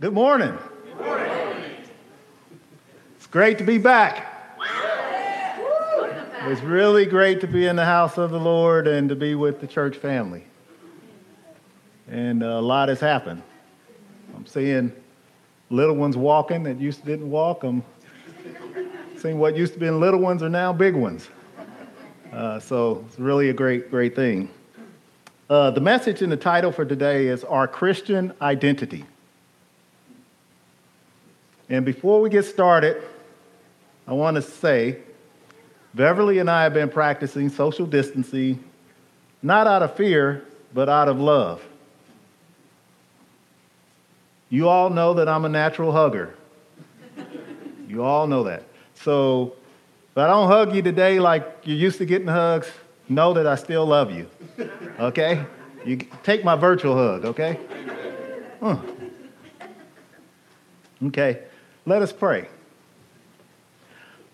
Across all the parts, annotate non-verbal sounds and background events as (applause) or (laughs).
Good morning. It's great to be back. It's really great to be in the house of the Lord and to be with the church family. And a lot has happened. I'm seeing little ones walking that used to didn't walk. I'm seeing what used to be little ones are now big ones. Uh, so it's really a great, great thing. Uh, the message in the title for today is Our Christian Identity. And before we get started, I want to say Beverly and I have been practicing social distancing, not out of fear, but out of love. You all know that I'm a natural hugger. You all know that. So, if I don't hug you today like you're used to getting hugs, know that I still love you. Okay? You take my virtual hug, okay? Huh. Okay. Let us pray.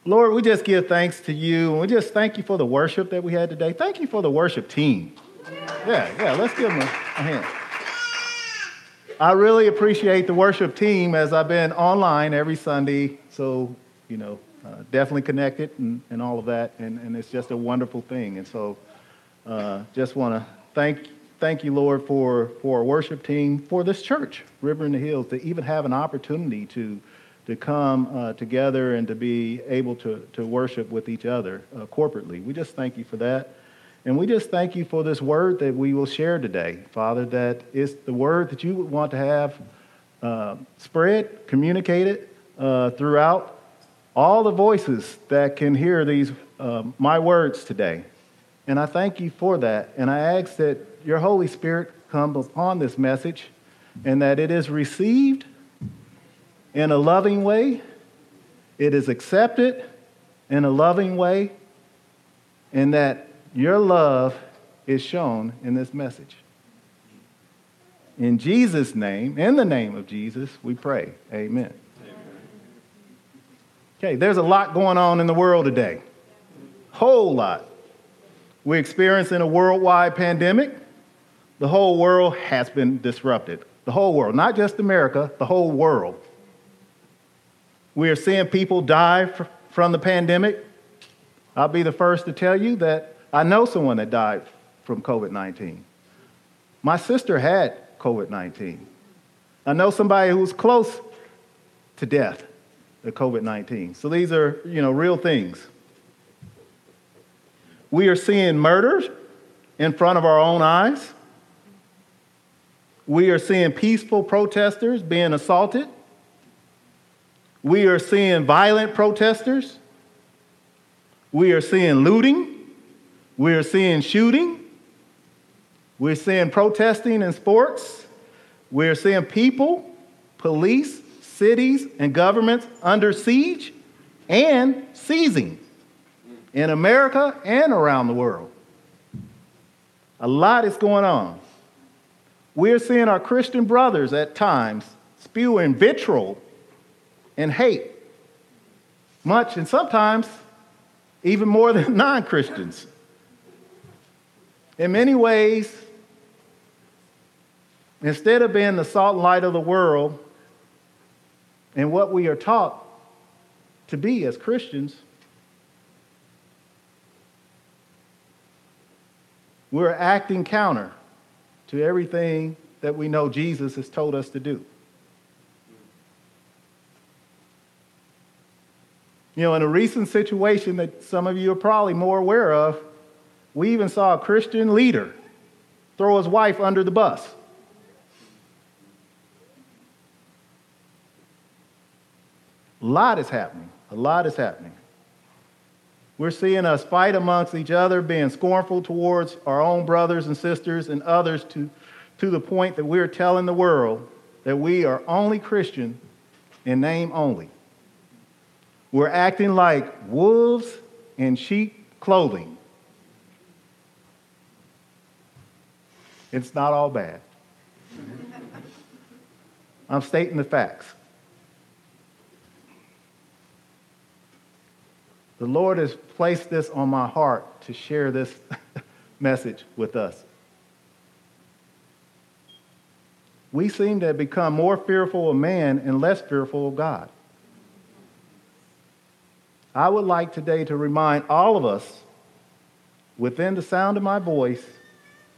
Lord, we just give thanks to you, and we just thank you for the worship that we had today. Thank you for the worship team. Yeah, yeah, let's give them a, a hand. I really appreciate the worship team as I've been online every Sunday, so, you know, uh, definitely connected and, and all of that, and, and it's just a wonderful thing. And so, uh, just want to thank thank you, Lord, for, for our worship team, for this church, River in the Hills, to even have an opportunity to to come uh, together and to be able to, to worship with each other uh, corporately. We just thank you for that. And we just thank you for this word that we will share today, Father, that is the word that you would want to have uh, spread, communicated uh, throughout all the voices that can hear these, uh, my words today. And I thank you for that. And I ask that your Holy Spirit come upon this message and that it is received in a loving way, it is accepted in a loving way, and that your love is shown in this message. In Jesus' name, in the name of Jesus, we pray. Amen. Okay, there's a lot going on in the world today. Whole lot. We're experiencing a worldwide pandemic. The whole world has been disrupted. The whole world, not just America, the whole world. We are seeing people die from the pandemic. I'll be the first to tell you that I know someone that died from COVID 19. My sister had COVID 19. I know somebody who's close to death of COVID 19. So these are, you know, real things. We are seeing murders in front of our own eyes. We are seeing peaceful protesters being assaulted. We are seeing violent protesters. We are seeing looting. We are seeing shooting. We're seeing protesting in sports. We're seeing people, police, cities, and governments under siege and seizing in America and around the world. A lot is going on. We're seeing our Christian brothers at times spewing vitriol and hate. Much and sometimes even more (laughs) than non Christians. In many ways, instead of being the salt and light of the world and what we are taught to be as Christians, we're acting counter to everything that we know Jesus has told us to do. You know, in a recent situation that some of you are probably more aware of, we even saw a Christian leader throw his wife under the bus. A lot is happening. A lot is happening. We're seeing us fight amongst each other, being scornful towards our own brothers and sisters and others to, to the point that we're telling the world that we are only Christian in name only. We're acting like wolves in sheep clothing. It's not all bad. I'm stating the facts. The Lord has placed this on my heart to share this (laughs) message with us. we seem to have become more fearful of man and less fearful of God. I would like today to remind all of us within the sound of my voice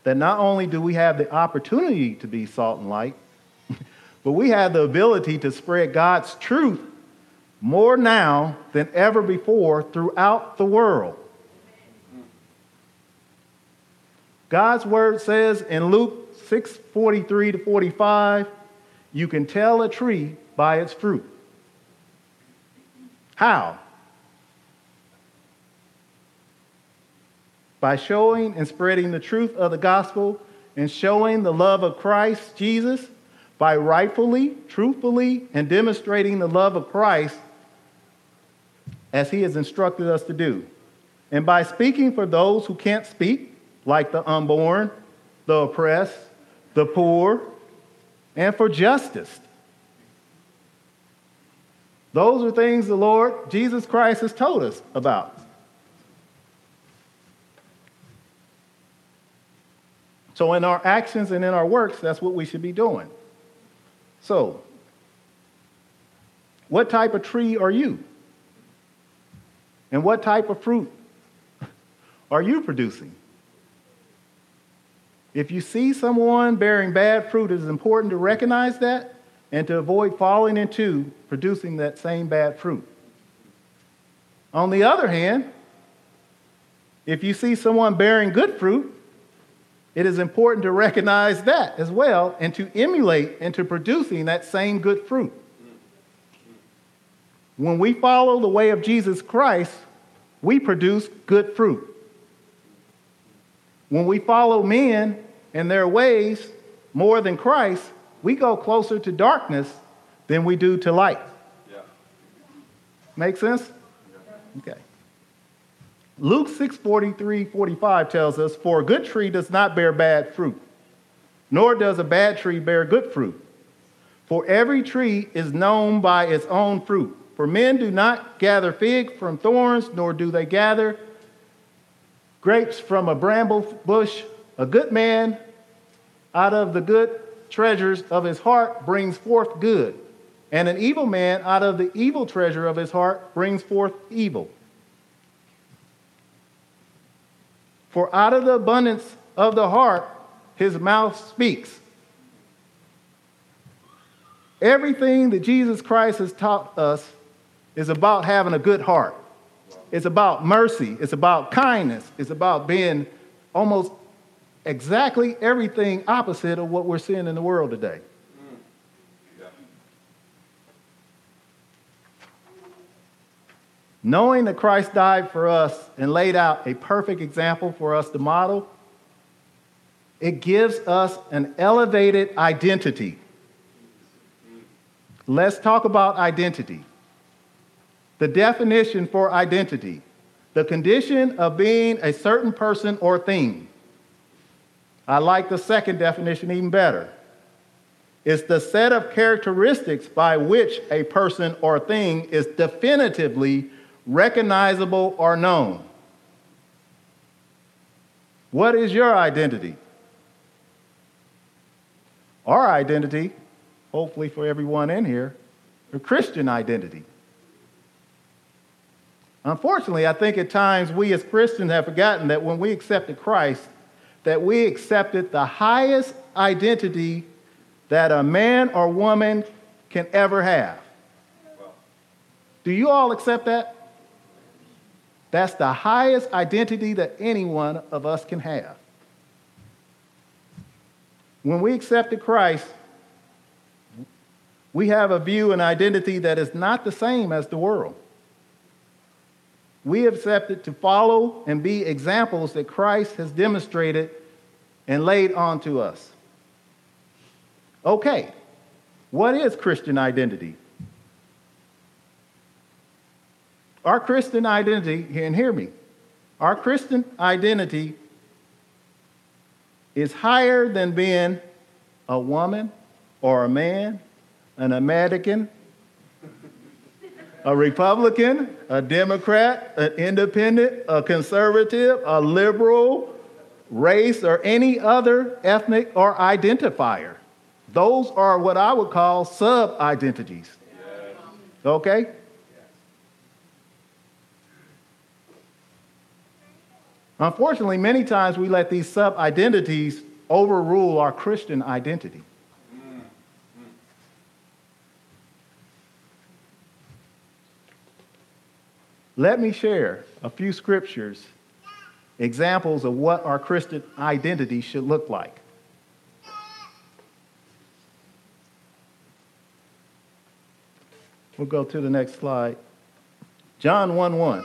that not only do we have the opportunity to be salt and light, (laughs) but we have the ability to spread God's truth more now than ever before throughout the world. God's word says in Luke 6:43 to 45, you can tell a tree by its fruit. How? By showing and spreading the truth of the gospel and showing the love of Christ Jesus, by rightfully, truthfully, and demonstrating the love of Christ as he has instructed us to do. And by speaking for those who can't speak, like the unborn, the oppressed, the poor, and for justice. Those are things the Lord Jesus Christ has told us about. So, in our actions and in our works, that's what we should be doing. So, what type of tree are you? And what type of fruit (laughs) are you producing? If you see someone bearing bad fruit, it is important to recognize that and to avoid falling into producing that same bad fruit. On the other hand, if you see someone bearing good fruit, it is important to recognize that as well and to emulate into producing that same good fruit. When we follow the way of Jesus Christ, we produce good fruit. When we follow men and their ways more than Christ, we go closer to darkness than we do to light. Yeah. Make sense? Yeah. Okay. Luke 6 43 45 tells us, For a good tree does not bear bad fruit, nor does a bad tree bear good fruit. For every tree is known by its own fruit. For men do not gather fig from thorns, nor do they gather grapes from a bramble bush. A good man out of the good treasures of his heart brings forth good, and an evil man out of the evil treasure of his heart brings forth evil. For out of the abundance of the heart, his mouth speaks. Everything that Jesus Christ has taught us is about having a good heart. It's about mercy. It's about kindness. It's about being almost exactly everything opposite of what we're seeing in the world today. Knowing that Christ died for us and laid out a perfect example for us to model, it gives us an elevated identity. Let's talk about identity. The definition for identity the condition of being a certain person or thing. I like the second definition even better. It's the set of characteristics by which a person or thing is definitively recognizable or known. What is your identity? Our identity, hopefully for everyone in here, a Christian identity. Unfortunately, I think at times we as Christians have forgotten that when we accepted Christ, that we accepted the highest identity that a man or woman can ever have. Do you all accept that? That's the highest identity that any one of us can have. When we accepted Christ, we have a view and identity that is not the same as the world we accepted to follow and be examples that Christ has demonstrated and laid onto us. Okay, what is Christian identity? Our Christian identity, and hear me, our Christian identity is higher than being a woman or a man, an American, a Republican, a Democrat, an independent, a conservative, a liberal, race, or any other ethnic or identifier. Those are what I would call sub identities. Okay? Unfortunately, many times we let these sub identities overrule our Christian identity. Let me share a few scriptures, examples of what our Christian identity should look like. We'll go to the next slide. John 1 1.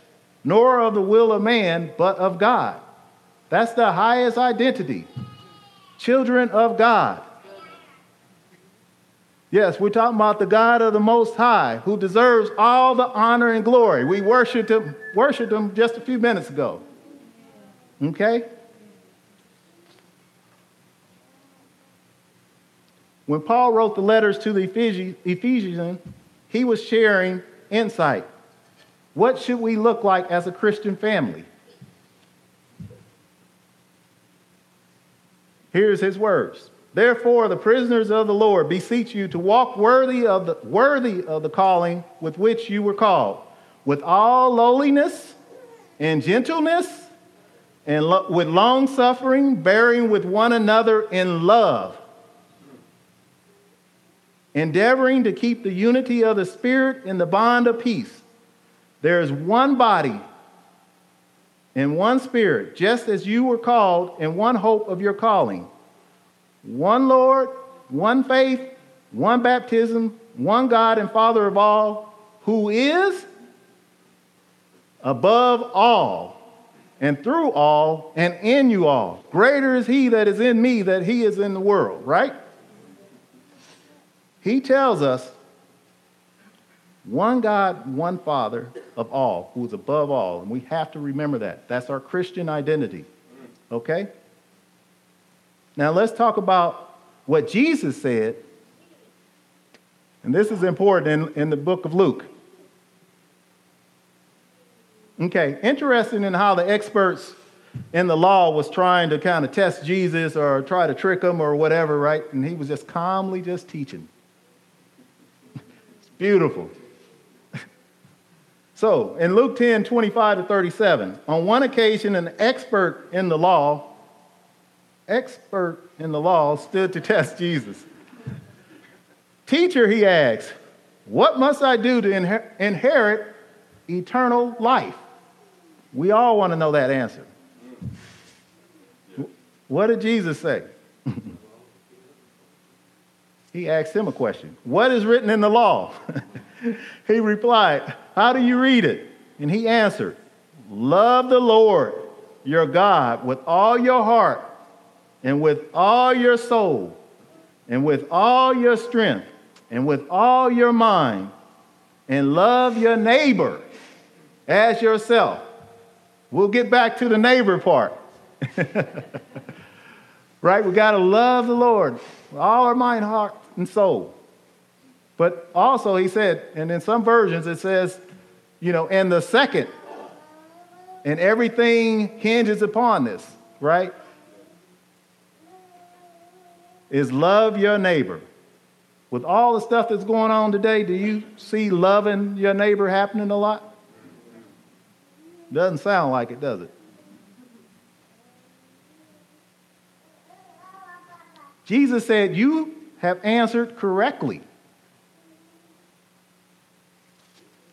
nor of the will of man, but of God. That's the highest identity. Children of God. Yes, we're talking about the God of the Most High, who deserves all the honor and glory. We worshiped him, worshiped him just a few minutes ago. Okay? When Paul wrote the letters to the Ephesians, he was sharing insight. What should we look like as a Christian family? Here's his words. Therefore, the prisoners of the Lord beseech you to walk worthy of the, worthy of the calling with which you were called, with all lowliness and gentleness, and lo- with long suffering, bearing with one another in love, endeavoring to keep the unity of the Spirit in the bond of peace. There is one body and one Spirit, just as you were called, and one hope of your calling one Lord, one faith, one baptism, one God and Father of all, who is above all and through all and in you all. Greater is he that is in me that he is in the world, right? He tells us one God, one Father of all, who is above all. And we have to remember that. That's our Christian identity. Okay? Now let's talk about what Jesus said. And this is important in, in the book of Luke. Okay, interesting in how the experts in the law was trying to kind of test Jesus or try to trick him or whatever, right? And he was just calmly just teaching. it's (laughs) beautiful. So in Luke 10, 25 to 37, on one occasion, an expert in the law expert in the law, stood to test Jesus. Teacher, he asked, What must I do to inher- inherit eternal life? We all want to know that answer. What did Jesus say? He asked him a question What is written in the law? (laughs) he replied, How do you read it? And he answered, Love the Lord your God with all your heart and with all your soul, and with all your strength, and with all your mind, and love your neighbor as yourself. We'll get back to the neighbor part. (laughs) right? We got to love the Lord with all our mind, heart, and soul. But also, he said, and in some versions it says, you know, and the second, and everything hinges upon this, right? is love your neighbor. With all the stuff that's going on today, do you see loving your neighbor happening a lot? Doesn't sound like it, does it? Jesus said, You have answered correctly.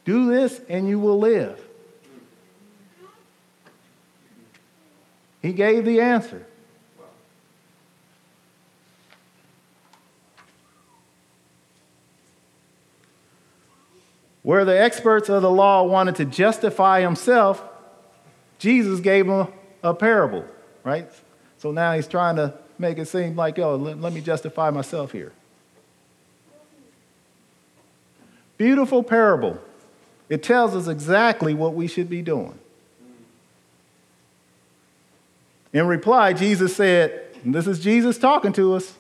Do this and you will live. He gave the answer. Where the experts of the law wanted to justify himself, Jesus gave him a, parable, right? So now he's trying to make it seem like, oh, let, let me justify myself here. Beautiful parable. It tells us exactly what we should be doing. In reply, Jesus said, this is Jesus talking to us.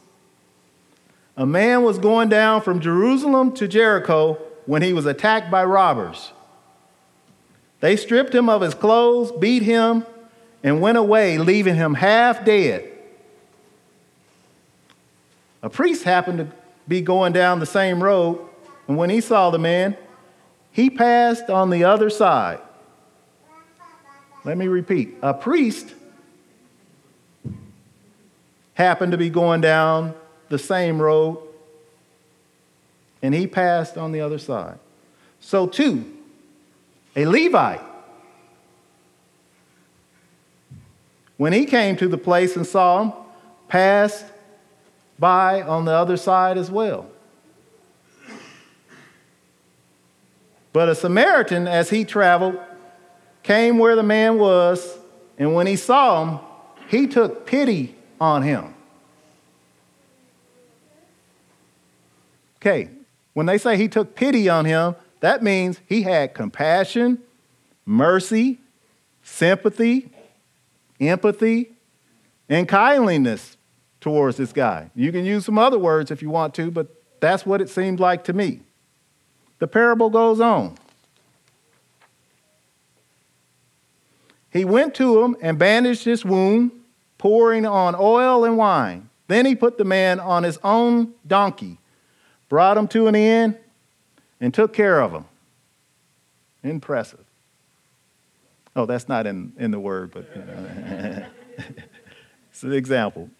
A man was going down from Jerusalem to Jericho when he was attacked by robbers. They stripped him of his clothes, beat him, and went away, leaving him half dead. A priest happened to be going down the same road, and when he saw the man, he passed on the other side. Let me repeat a priest happened to be going down the same road, and he passed on the other side. So, too, a Levite, when he came to the place and saw him, passed by on the other side as well. But a Samaritan, as he traveled, came where the man was, and when he saw him, he took pity on him. Okay, when they say he took pity on him, that means he had compassion, mercy, sympathy, empathy, and kindliness towards this guy. You can use some other words if you want to, but that's what it seemed like to me. The parable goes on. He went to him and bandaged his wound, pouring on oil and wine. Then he put the man on his own donkey, brought him to an inn, and took care of him. Impressive. Oh, that's not in, in the word, but you know. (laughs) it's an example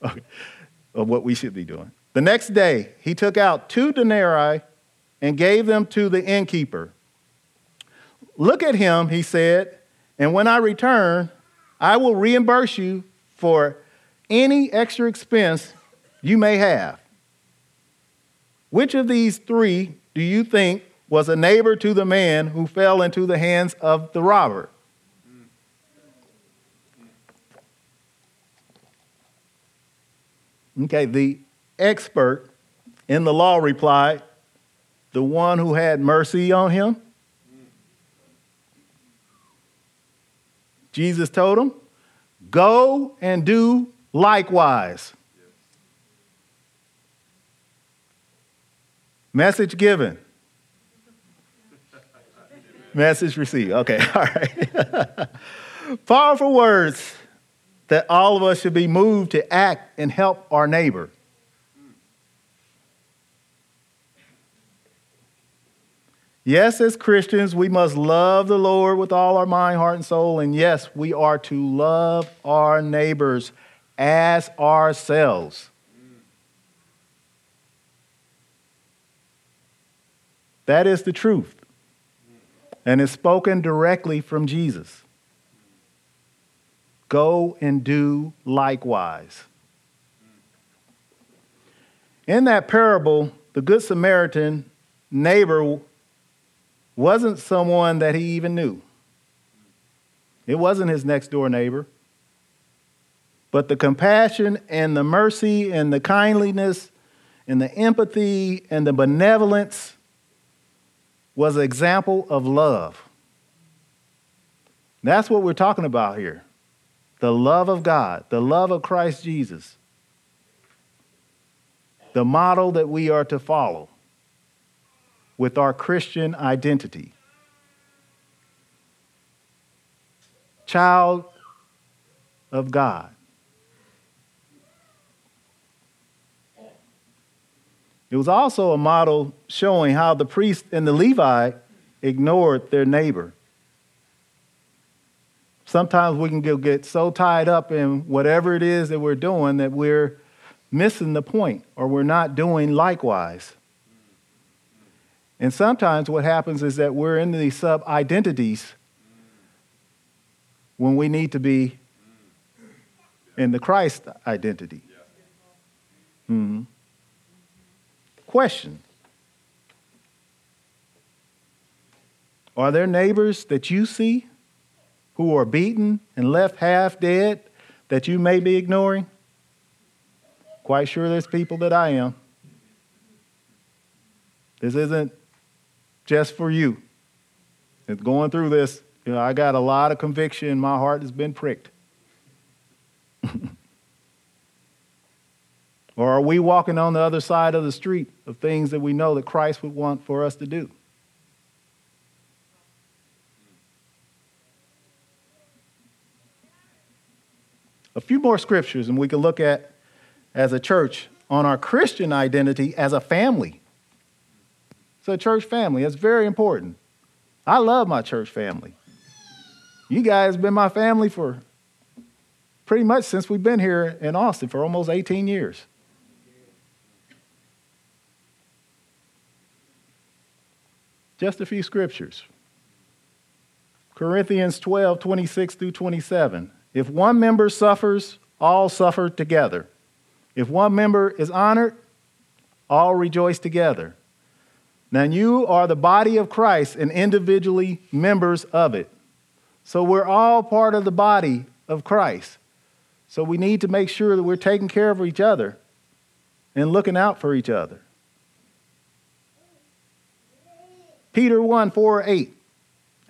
of what we should be doing. The next day, he took out two denarii and gave them to the innkeeper. Look at him, he said, and when I return, I will reimburse you for any extra expense you may have. Which of these three do you think was a neighbor to the man who fell into the hands of the robber? Okay, the expert in the law replied, the one who had mercy on him? Jesus told him, Go and do likewise. Message given. Message received. Okay, (laughs) all right. Powerful words that all of us should be moved to act and help our neighbor. Yes, as Christians, we must love the Lord with all our mind, heart, and soul. And yes, we are to love our neighbors as ourselves. That is the truth. And it's spoken directly from Jesus. Go and do likewise. In that parable, the Good Samaritan neighbor wasn't someone that he even knew. It wasn't his next door neighbor. But the compassion and the mercy and the kindliness and the empathy and the benevolence was an example of love. That's what we're talking about here the love of God, the love of Christ Jesus, the model that we are to follow with our Christian identity. Child of God. It was also a model showing how the priest and the Levite ignored their neighbor. Sometimes we can get so tied up in whatever it is that we're doing that we're missing the point or we're not doing likewise. And sometimes what happens is that we're in these sub identities when we need to be in the Christ identity. Mm-hmm. Question Are there neighbors that you see who are beaten and left half dead that you may be ignoring? Quite sure there's people that I am. This isn't just for you. It's going through this, you know, I got a lot of conviction. My heart has been pricked. (laughs) or are we walking on the other side of the street of things that we know that Christ would want for us to do? A few more scriptures, and we can look at as a church on our Christian identity as a family. A church family. It's very important. I love my church family. You guys have been my family for pretty much since we've been here in Austin for almost 18 years. Just a few scriptures. Corinthians 12, 26 through 27. If one member suffers, all suffer together. If one member is honored, all rejoice together. Now you are the body of Christ and individually members of it. So we're all part of the body of Christ. So we need to make sure that we're taking care of each other and looking out for each other. Peter 1 4 8.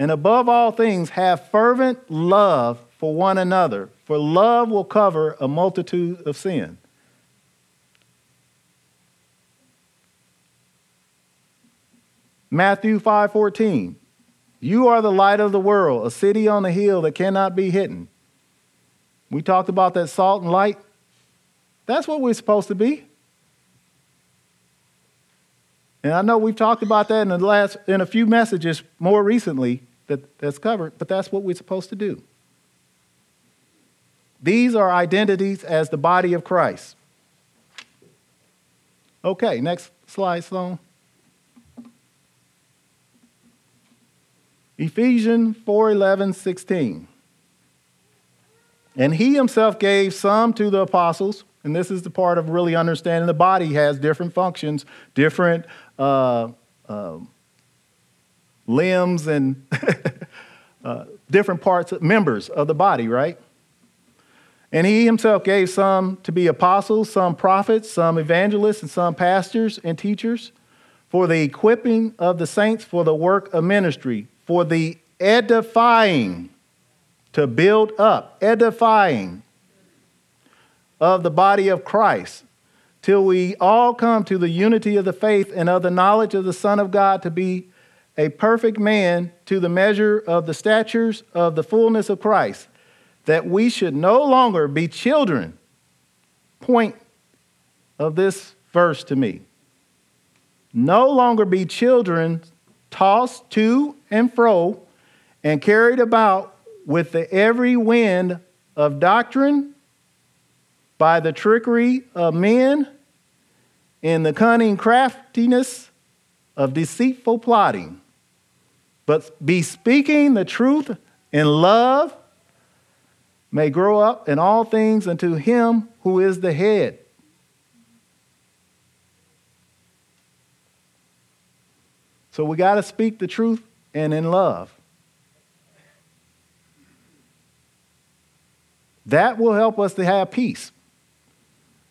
And above all things, have fervent love for one another, for love will cover a multitude of sin. Matthew 5:14 You are the light of the world, a city on a hill that cannot be hidden. We talked about that salt and light. That's what we're supposed to be. And I know we've talked about that in the last in a few messages more recently that, that's covered, but that's what we're supposed to do. These are identities as the body of Christ. Okay, next slide, Sloan. Ephesians 4 11, 16. And he himself gave some to the apostles, and this is the part of really understanding the body has different functions, different uh, uh, limbs, and (laughs) uh, different parts, members of the body, right? And he himself gave some to be apostles, some prophets, some evangelists, and some pastors and teachers for the equipping of the saints for the work of ministry, for the edifying, to build up, edifying of the body of Christ, till we all come to the unity of the faith and of the knowledge of the Son of God to be a perfect man to the measure of the statures of the fullness of Christ that we should no longer be children. Point of this verse to me. No longer be children tossed to and fro and carried about with the every wind of doctrine by the trickery of men in the cunning craftiness of deceitful plotting, but be speaking the truth in love may grow up in all things unto him who is the head. So we got to speak the truth and in love. That will help us to have peace.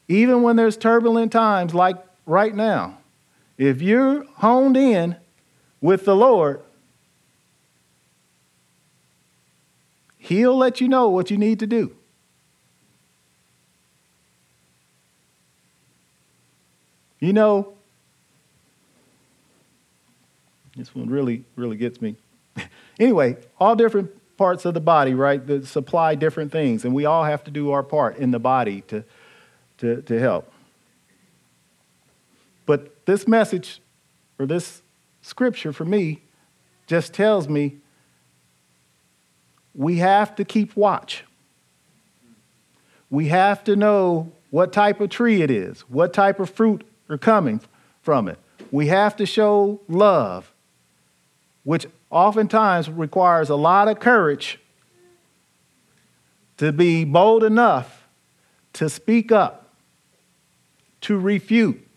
Even when there's turbulent times like right now, if you're honed in with the Lord, He'll let you know what you need to do. You know, this one really, really gets me. (laughs) anyway, all different parts of the body, right, that supply different things, and we all have to do our part in the body to, to, to help. But this message, or this scripture for me, just tells me we have to keep watch. We have to know what type of tree it is, what type of fruit are coming from it. We have to show love, which oftentimes requires a lot of courage to be bold enough to speak up, to refute,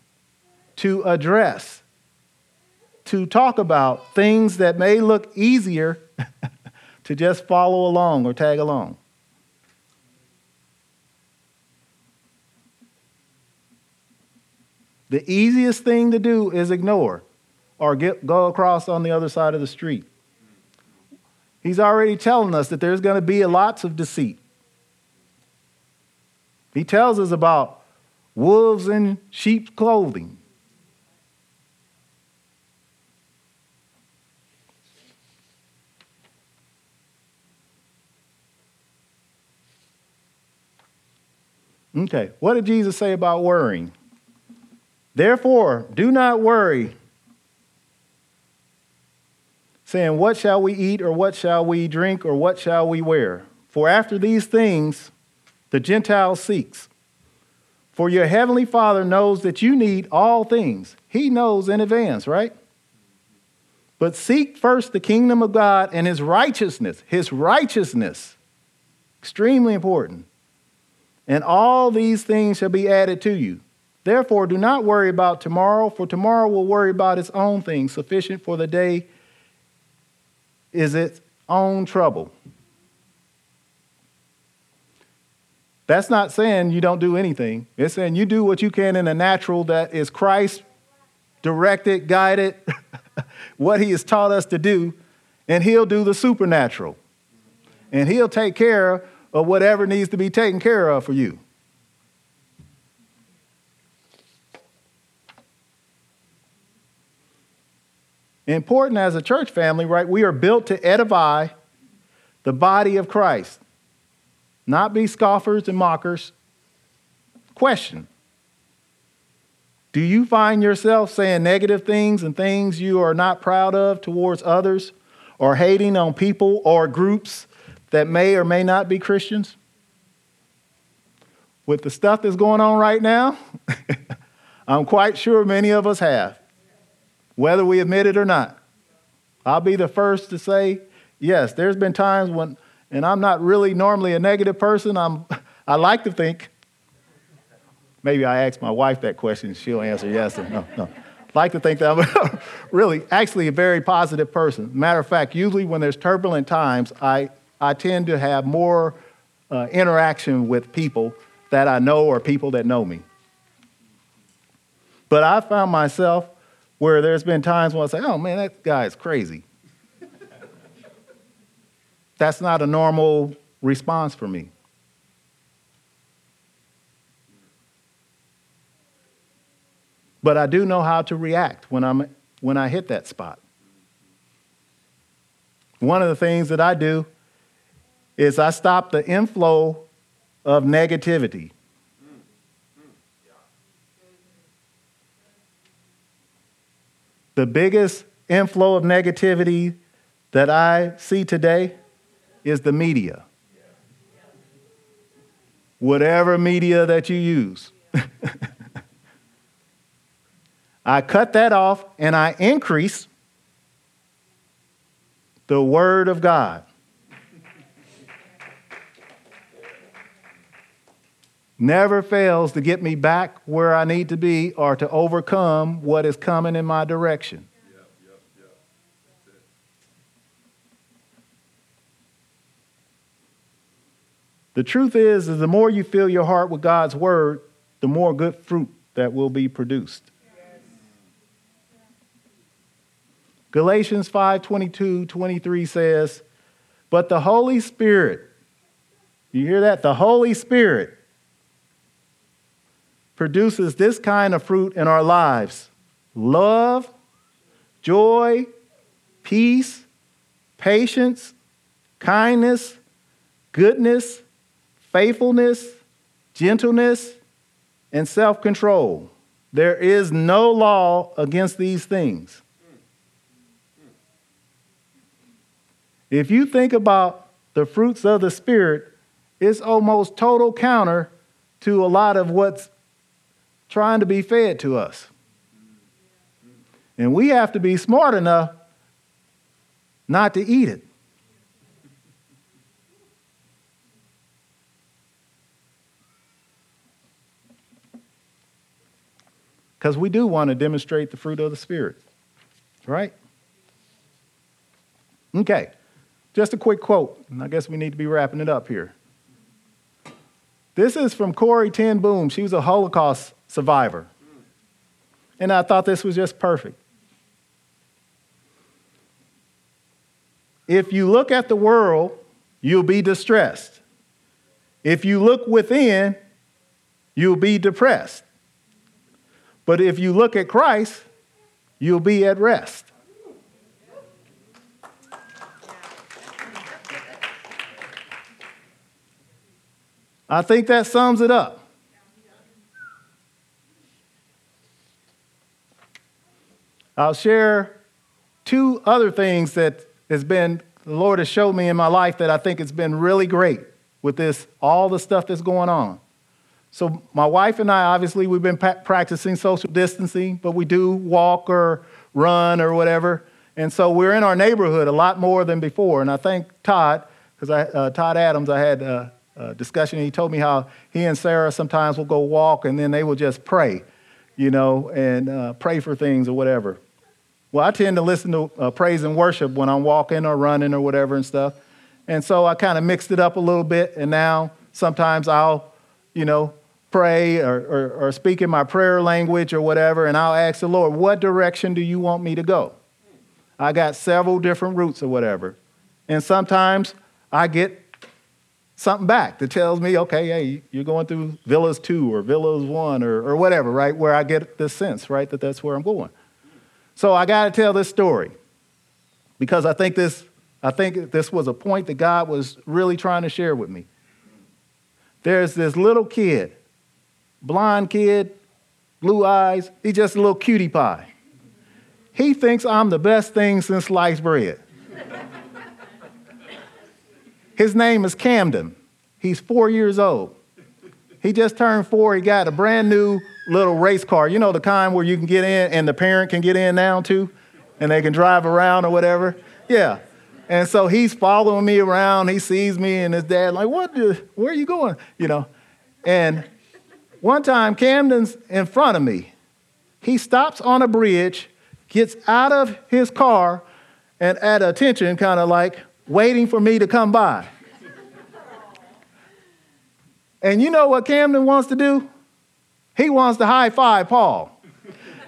to address, to talk about things that may look easier (laughs) to just follow along or tag along. The easiest thing to do is ignore or get, go across on the other side of the street. He's already telling us that there's going to be lots of deceit. He tells us about wolves in sheep's clothing. Okay, what did Jesus say about worrying? Therefore, do not worry, saying, What shall we eat, or what shall we drink, or what shall we wear? For after these things the Gentile seeks. For your heavenly Father knows that you need all things. He knows in advance, right? But seek first the kingdom of God and his righteousness. His righteousness. Extremely important. And all these things shall be added to you. Therefore, do not worry about tomorrow, for tomorrow will worry about its own things. Sufficient for the day is its own trouble. That's not saying you don't do anything. It's saying you do what you can in the natural that is Christ directed, guided, (laughs) what He has taught us to do, and He'll do the supernatural. And He'll take care of whatever needs to be taken care of for you. Important as a church family, right? We are built to edify the body of Christ not be scoffers and mockers. Question Do you find yourself saying negative things and things you are not proud of towards others, or hating on people or groups that may or may not be Christians? With the stuff that's going on right now, (laughs) I'm quite sure many of us have, whether we admit it or not. I'll be the first to say, yes, there's been times when and I'm not really normally a negative person. I'm, (laughs) I like to think. Maybe I ask my wife that question, she'll answer yes or no. no. Like to think that I'm (laughs) really, actually, a very positive person. Matter of fact, usually when there's turbulent times, I, I tend to have more uh, interaction with people that I know or people that know me. But I found myself where there's been times when I say, oh man, that guy is crazy. That's not a normal response for me. But I do know how to react when, I'm, when I hit that spot. One of the things that I do is I stop the inflow of negativity. The biggest inflow of negativity that I see today is the media. Whatever media that you use. (laughs) I cut that off and I increase the Word of God. Never fails to get me back where I need to be or to overcome what is coming in my direction. The truth is, is the more you fill your heart with God's word, the more good fruit that will be produced. Galatians 5 22, 23 says, But the Holy Spirit, you hear that? The Holy Spirit produces this kind of fruit in our lives love, joy, peace, patience, kindness, goodness, faithfulness, gentleness, and self control. There is no law against these things. If you think about the fruits of the Spirit, it's almost total counter to a lot of what's trying to be fed to us. And we have to be smart enough not to eat it. Because we do want to demonstrate the fruit of the Spirit, right? Okay, just a quick quote, and I guess we need to be wrapping it up here. This is from Corrie ten Boom. She was a Holocaust survivor. And I thought this was just perfect. If you look at the world, you'll be distressed. If you look within, you'll be depressed. But if you look at Christ, you'll be at rest. I think that sums it up. I'll share two other things that has been the Lord has showed me in my life that I think has been really great with this all the stuff that's going on. So my wife and I obviously we've been practicing social distancing, but we do walk or run or whatever. And so we're in our neighborhood a lot more than before. And I thank Todd because uh, Todd Adams I had a, a discussion. And he told me how he and Sarah sometimes will go walk and then they will just pray, you know, and uh, pray for things or whatever. Well, I tend to listen to uh, praise and worship when I'm walking or running or whatever and stuff. And so I kind of mixed it up a little bit. And now sometimes I'll, you know, pray or, or, or, speak in my prayer language or whatever, and I'll ask the Lord, what direction do you want me to go? I got several different routes or whatever. And sometimes I get something back that tells me, okay, hey, you're going through Villas 2 or Villas 1 or, or whatever, right? Where I get this sense, right, that that's where I'm going. So I got to tell this story because I think this, I think this was a point that God was really trying to share with me. There's this little kid, blonde kid, blue eyes. He's just a little cutie pie. He thinks I'm the best thing since sliced bread. His name is Camden. He's four years old. He just turned four. He got a brand new little race car. You know, the kind where you can get in and the parent can get in now too, and they can drive around or whatever? Yeah. And so he's following me around. He sees me and his dad, like, what? The, where are you going? You know. And one time, Camden's in front of me. He stops on a bridge, gets out of his car, and at attention, kind of like waiting for me to come by. And you know what Camden wants to do? He wants to high five Paul.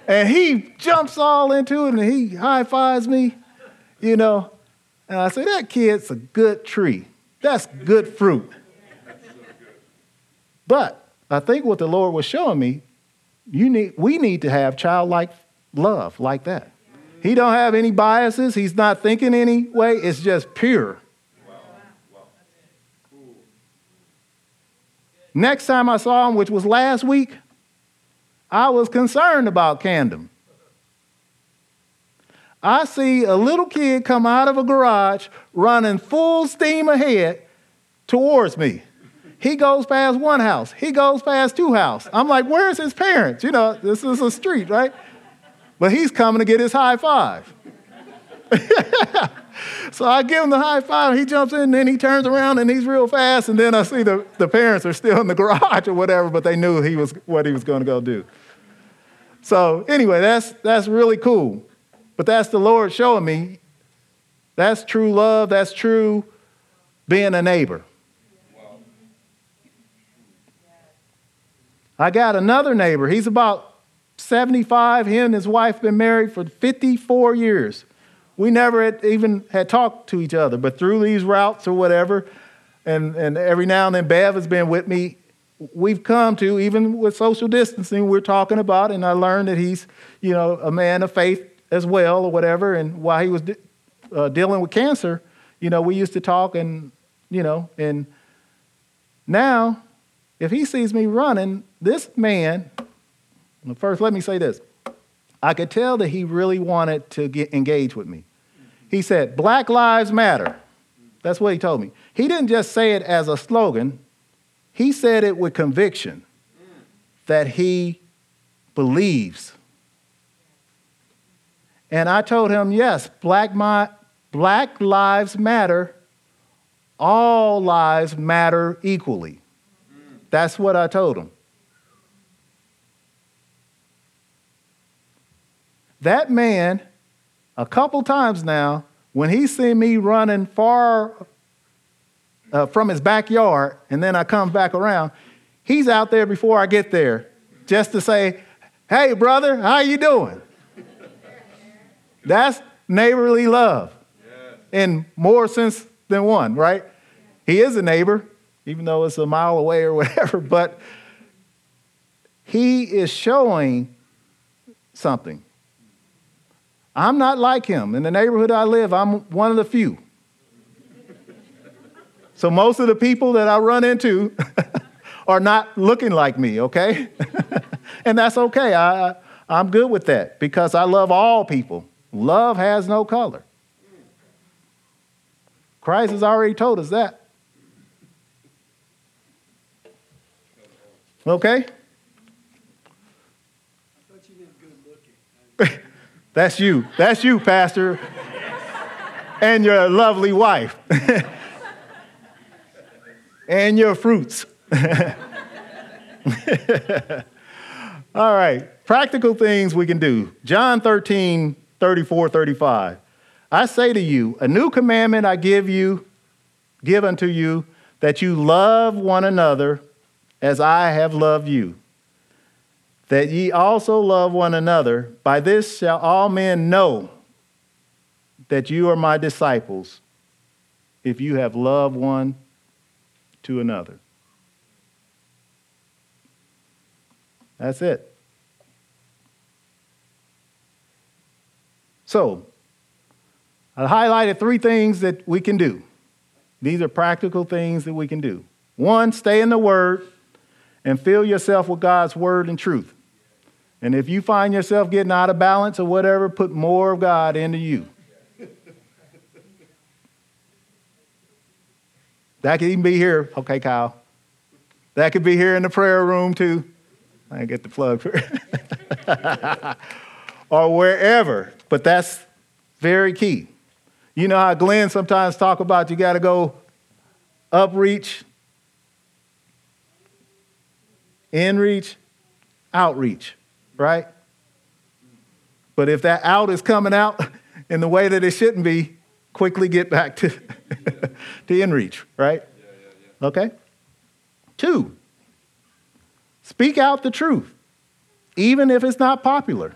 And he jumps all into it and he high fives me, you know. And I say, that kid's a good tree. That's good fruit. But I think what the Lord was showing me, you need, we need to have childlike love like that. He don't have any biases. He's not thinking any way. It's just pure. Next time I saw him, which was last week, I was concerned about Camden. I see a little kid come out of a garage running full steam ahead towards me. He goes past one house. He goes past two houses. I'm like, where's his parents? You know, this is a street, right? But he's coming to get his high five. (laughs) so I give him the high five. He jumps in, and then he turns around and he's real fast. And then I see the, the parents are still in the (laughs) garage or whatever, but they knew he was what he was going to go do. So anyway, that's that's really cool. But that's the Lord showing me that's true love, that's true being a neighbor. I got another neighbor. He's about 75. He and his wife been married for 54 years. We never had even had talked to each other, but through these routes or whatever, and, and every now and then Bev has been with me we've come to, even with social distancing, we're talking about, and I learned that he's, you know, a man of faith as well, or whatever. And while he was uh, dealing with cancer, you know, we used to talk, and you know, and now, if he sees me running, this man. First, let me say this. I could tell that he really wanted to get engaged with me. He said, Black Lives Matter. That's what he told me. He didn't just say it as a slogan, he said it with conviction that he believes. And I told him, yes, black, my, black lives matter. All lives matter equally. That's what I told him. That man, a couple times now, when he seen me running far uh, from his backyard, and then I come back around. He's out there before I get there, just to say, "Hey, brother, how you doing?" That's neighborly love. in more sense than one, right? He is a neighbor, even though it's a mile away or (laughs) whatever, but he is showing something. I'm not like him. In the neighborhood I live, I'm one of the few. So most of the people that I run into (laughs) are not looking like me, okay? (laughs) and that's okay. I, I'm good with that because I love all people. Love has no color. Christ has already told us that. Okay? (laughs) That's you. That's you, Pastor. and your lovely wife. And your fruits. (laughs) All right. Practical things we can do. John 13, 34, 35. I say to you, a new commandment I give you, give unto you, that you love one another as I have loved you that ye also love one another. By this shall all men know that you are my disciples, if you have loved one to another. That's it. So, I highlighted three things that we can do. These are practical things that we can do. One, stay in the Word and fill yourself with God's Word and truth. And if you find yourself getting out of balance or whatever, put more of God into you. That could even be here. Okay, Kyle. That could be here in the prayer room too. I get the plug for it. (laughs) or wherever. But that's very key. You know how Glenn sometimes talk about you got to go upreach, in reach, outreach right? But if that out is coming out (laughs) in the way that it shouldn't be, quickly get back to, (laughs) to in reach, right? Yeah, yeah, yeah. Okay? Two, speak out the truth, even if it's not popular.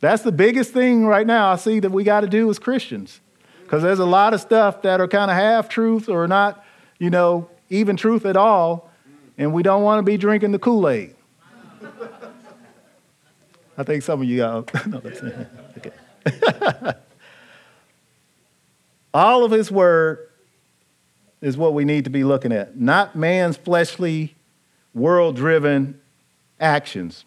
That's the biggest thing right now I see that we got to do as Christians. Because there's a lot of stuff that are kind of half truth or not, you know, even truth at all. And we don't want to be drinking the Kool Aid. (laughs) I think some of you got. (laughs) no, that's okay. All of His Word is what we need to be looking at, not man's fleshly, world driven actions.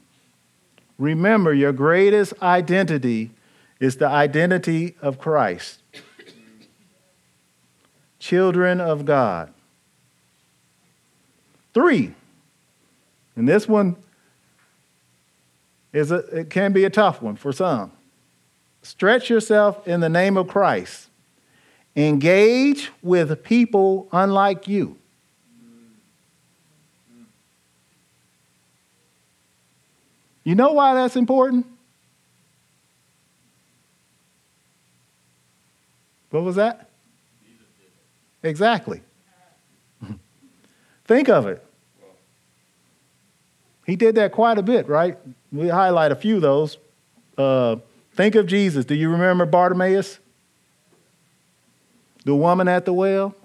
Remember, your greatest identity is the identity of Christ. Children of God. Three, and this one is a, it can be a tough one for some. Stretch yourself in the name of Christ. Engage with people unlike you. You know why that's important? What was that? Exactly. Think of it. He did that quite a bit, right? We highlight a few of those. Uh, think of Jesus. Do you remember Bartimaeus? The woman at the well?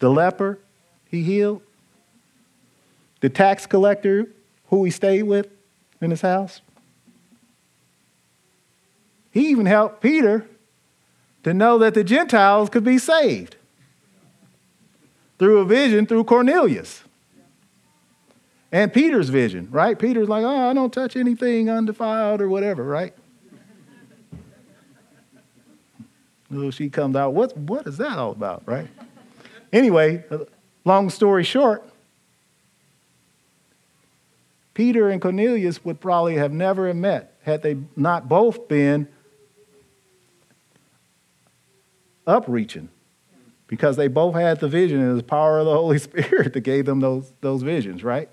The leper he healed? The tax collector who he stayed with in his house? He even helped Peter to know that the Gentiles could be saved through a vision through Cornelius and Peter's vision, right? Peter's like, oh, I don't touch anything undefiled or whatever, right? Little she comes out, what, what is that all about, right? Anyway, long story short, Peter and Cornelius would probably have never met had they not both been upreaching because they both had the vision and the power of the Holy (laughs) Spirit that gave them those, those visions, right?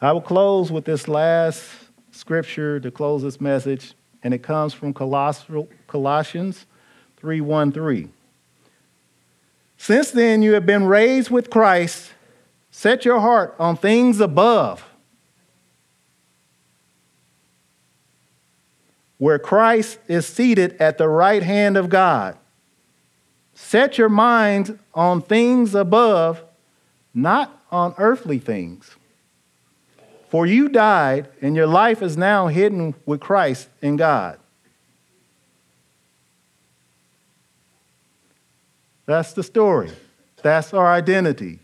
I will close with this last scripture to close this message, and it comes from Colossians 3:1-3. Since then you have been raised with Christ, Set your heart on things above, where Christ is seated at the right hand of God. Set your mind on things above, not on earthly things. For you died, and your life is now hidden with Christ in God. That's the story. That's our identity.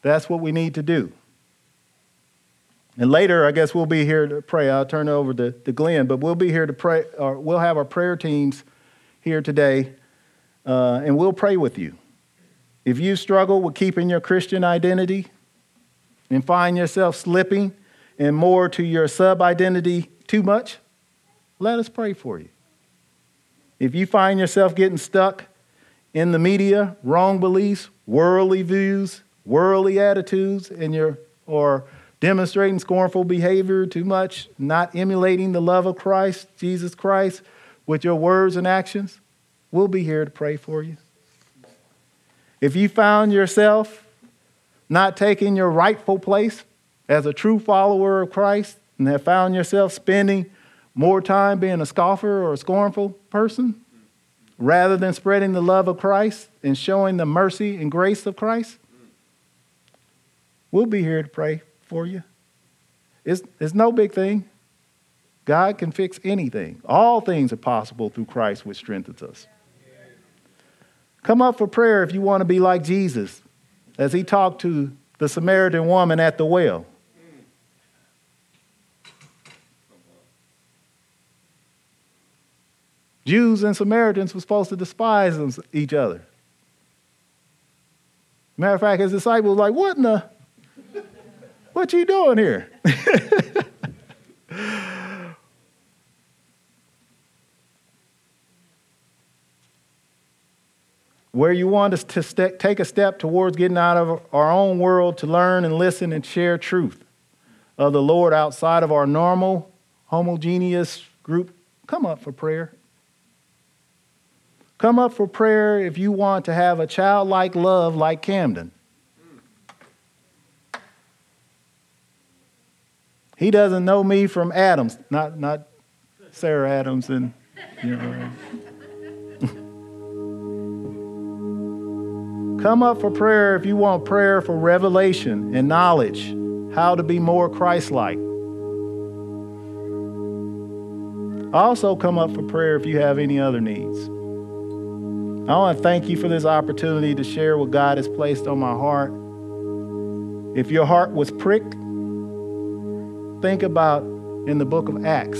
That's what we need to do. And later, I guess we'll be here to pray. I'll turn it over to, to Glenn, but we'll be here to pray, or we'll have our prayer teams here today, uh, and we'll pray with you. If you struggle with keeping your Christian identity and find yourself slipping and more to your sub identity too much, let us pray for you. If you find yourself getting stuck in the media, wrong beliefs, worldly views, worldly attitudes, and your or demonstrating scornful behavior too much, not emulating the love of Christ, Jesus Christ, with your words and actions, we'll be here to pray for you. If you found yourself not taking your rightful place as a true follower of Christ and have found yourself spending more time being a scoffer or a scornful person rather than spreading the love of Christ and showing the mercy and grace of Christ, we'll be here to pray for you. It's, it's no big thing. God can fix anything. All things are possible through Christ, which strengthens us. Come up for prayer if you want to be like Jesus as he talked to the Samaritan woman at the well. Jews and Samaritans were supposed to despise each other. Matter of fact, his disciples were like, What in the? What you doing here? (laughs) Where you want us to st- take a step towards getting out of our own world to learn and listen and share truth of the Lord outside of our normal, homogeneous group, come up for prayer. Come up for prayer if you want to have a childlike love like Camden. He doesn't know me from Adams, not, not Sarah Adams and, you know. Come up for prayer if you want prayer for revelation and knowledge, how to be more Christ like. Also, come up for prayer if you have any other needs. I want to thank you for this opportunity to share what God has placed on my heart. If your heart was pricked, think about in the book of Acts,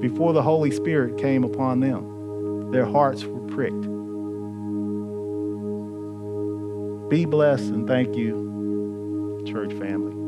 before the Holy Spirit came upon them, their hearts were pricked. Be blessed and thank you, church family.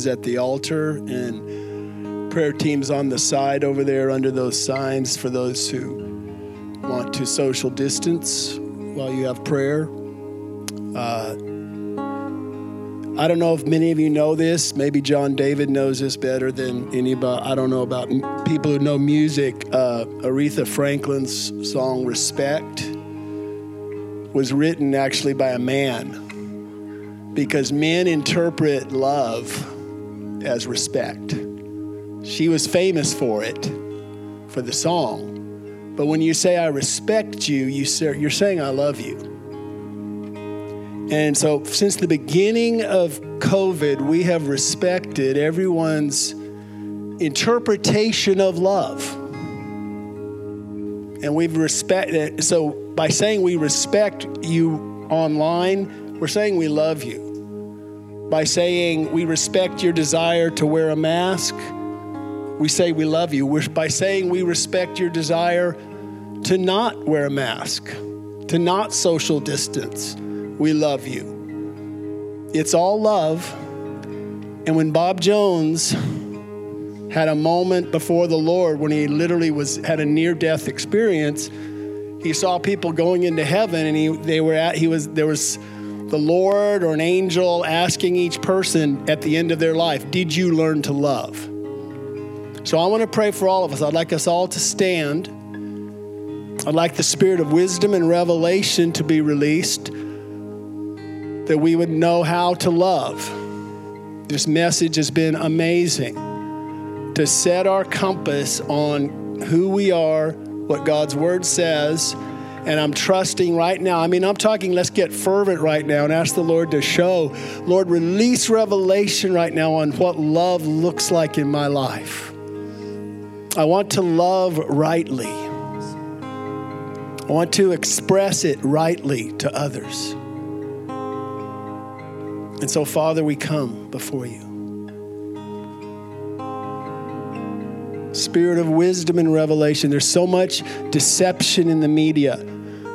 Teams at the altar and prayer teams on the side over there under those signs for those who want to social distance while you have prayer. Uh, I don't know if many of you know this. Maybe John David knows this better than anybody. I don't know about people who know music. Uh, Aretha Franklin's song Respect was written actually by a man because men interpret love as respect. She was famous for it, for the song. But when you say, I respect you, you you're saying, I love you. And so, since the beginning of COVID, we have respected everyone's interpretation of love. And we've respected, so by saying we respect you online, we're saying we love you. By saying we respect your desire to wear a mask, we say we love you. We're, by saying we respect your desire to not wear a mask, to not social distance, we love you. It's all love. And when Bob Jones had a moment before the Lord when he literally was had a near death experience. He saw people going into heaven and he they were at he was there was the Lord or an angel asking each person at the end of their life, Did you learn to love? So I want to pray for all of us. I'd like us all to stand. I'd like the spirit of wisdom and revelation to be released, that we would know how to love. This message has been amazing to set our compass on who we are, what God's word says, and I'm trusting right now. I mean, I'm talking, let's get fervent right now and ask the Lord to show. Lord, release revelation right now on what love looks like in my life. I want to love rightly, I want to express it rightly to others. And so, Father, we come before you. Spirit of wisdom and revelation. There's so much deception in the media.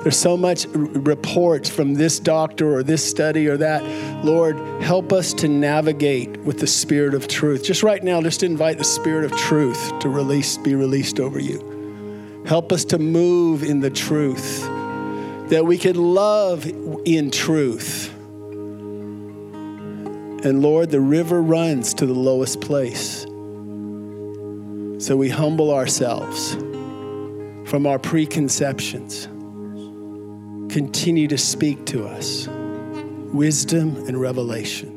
There's so much reports from this doctor or this study or that. Lord, help us to navigate with the spirit of truth. Just right now, just invite the spirit of truth to release, be released over you. Help us to move in the truth, that we can love in truth. And Lord, the river runs to the lowest place. So we humble ourselves from our preconceptions continue to speak to us wisdom and revelation.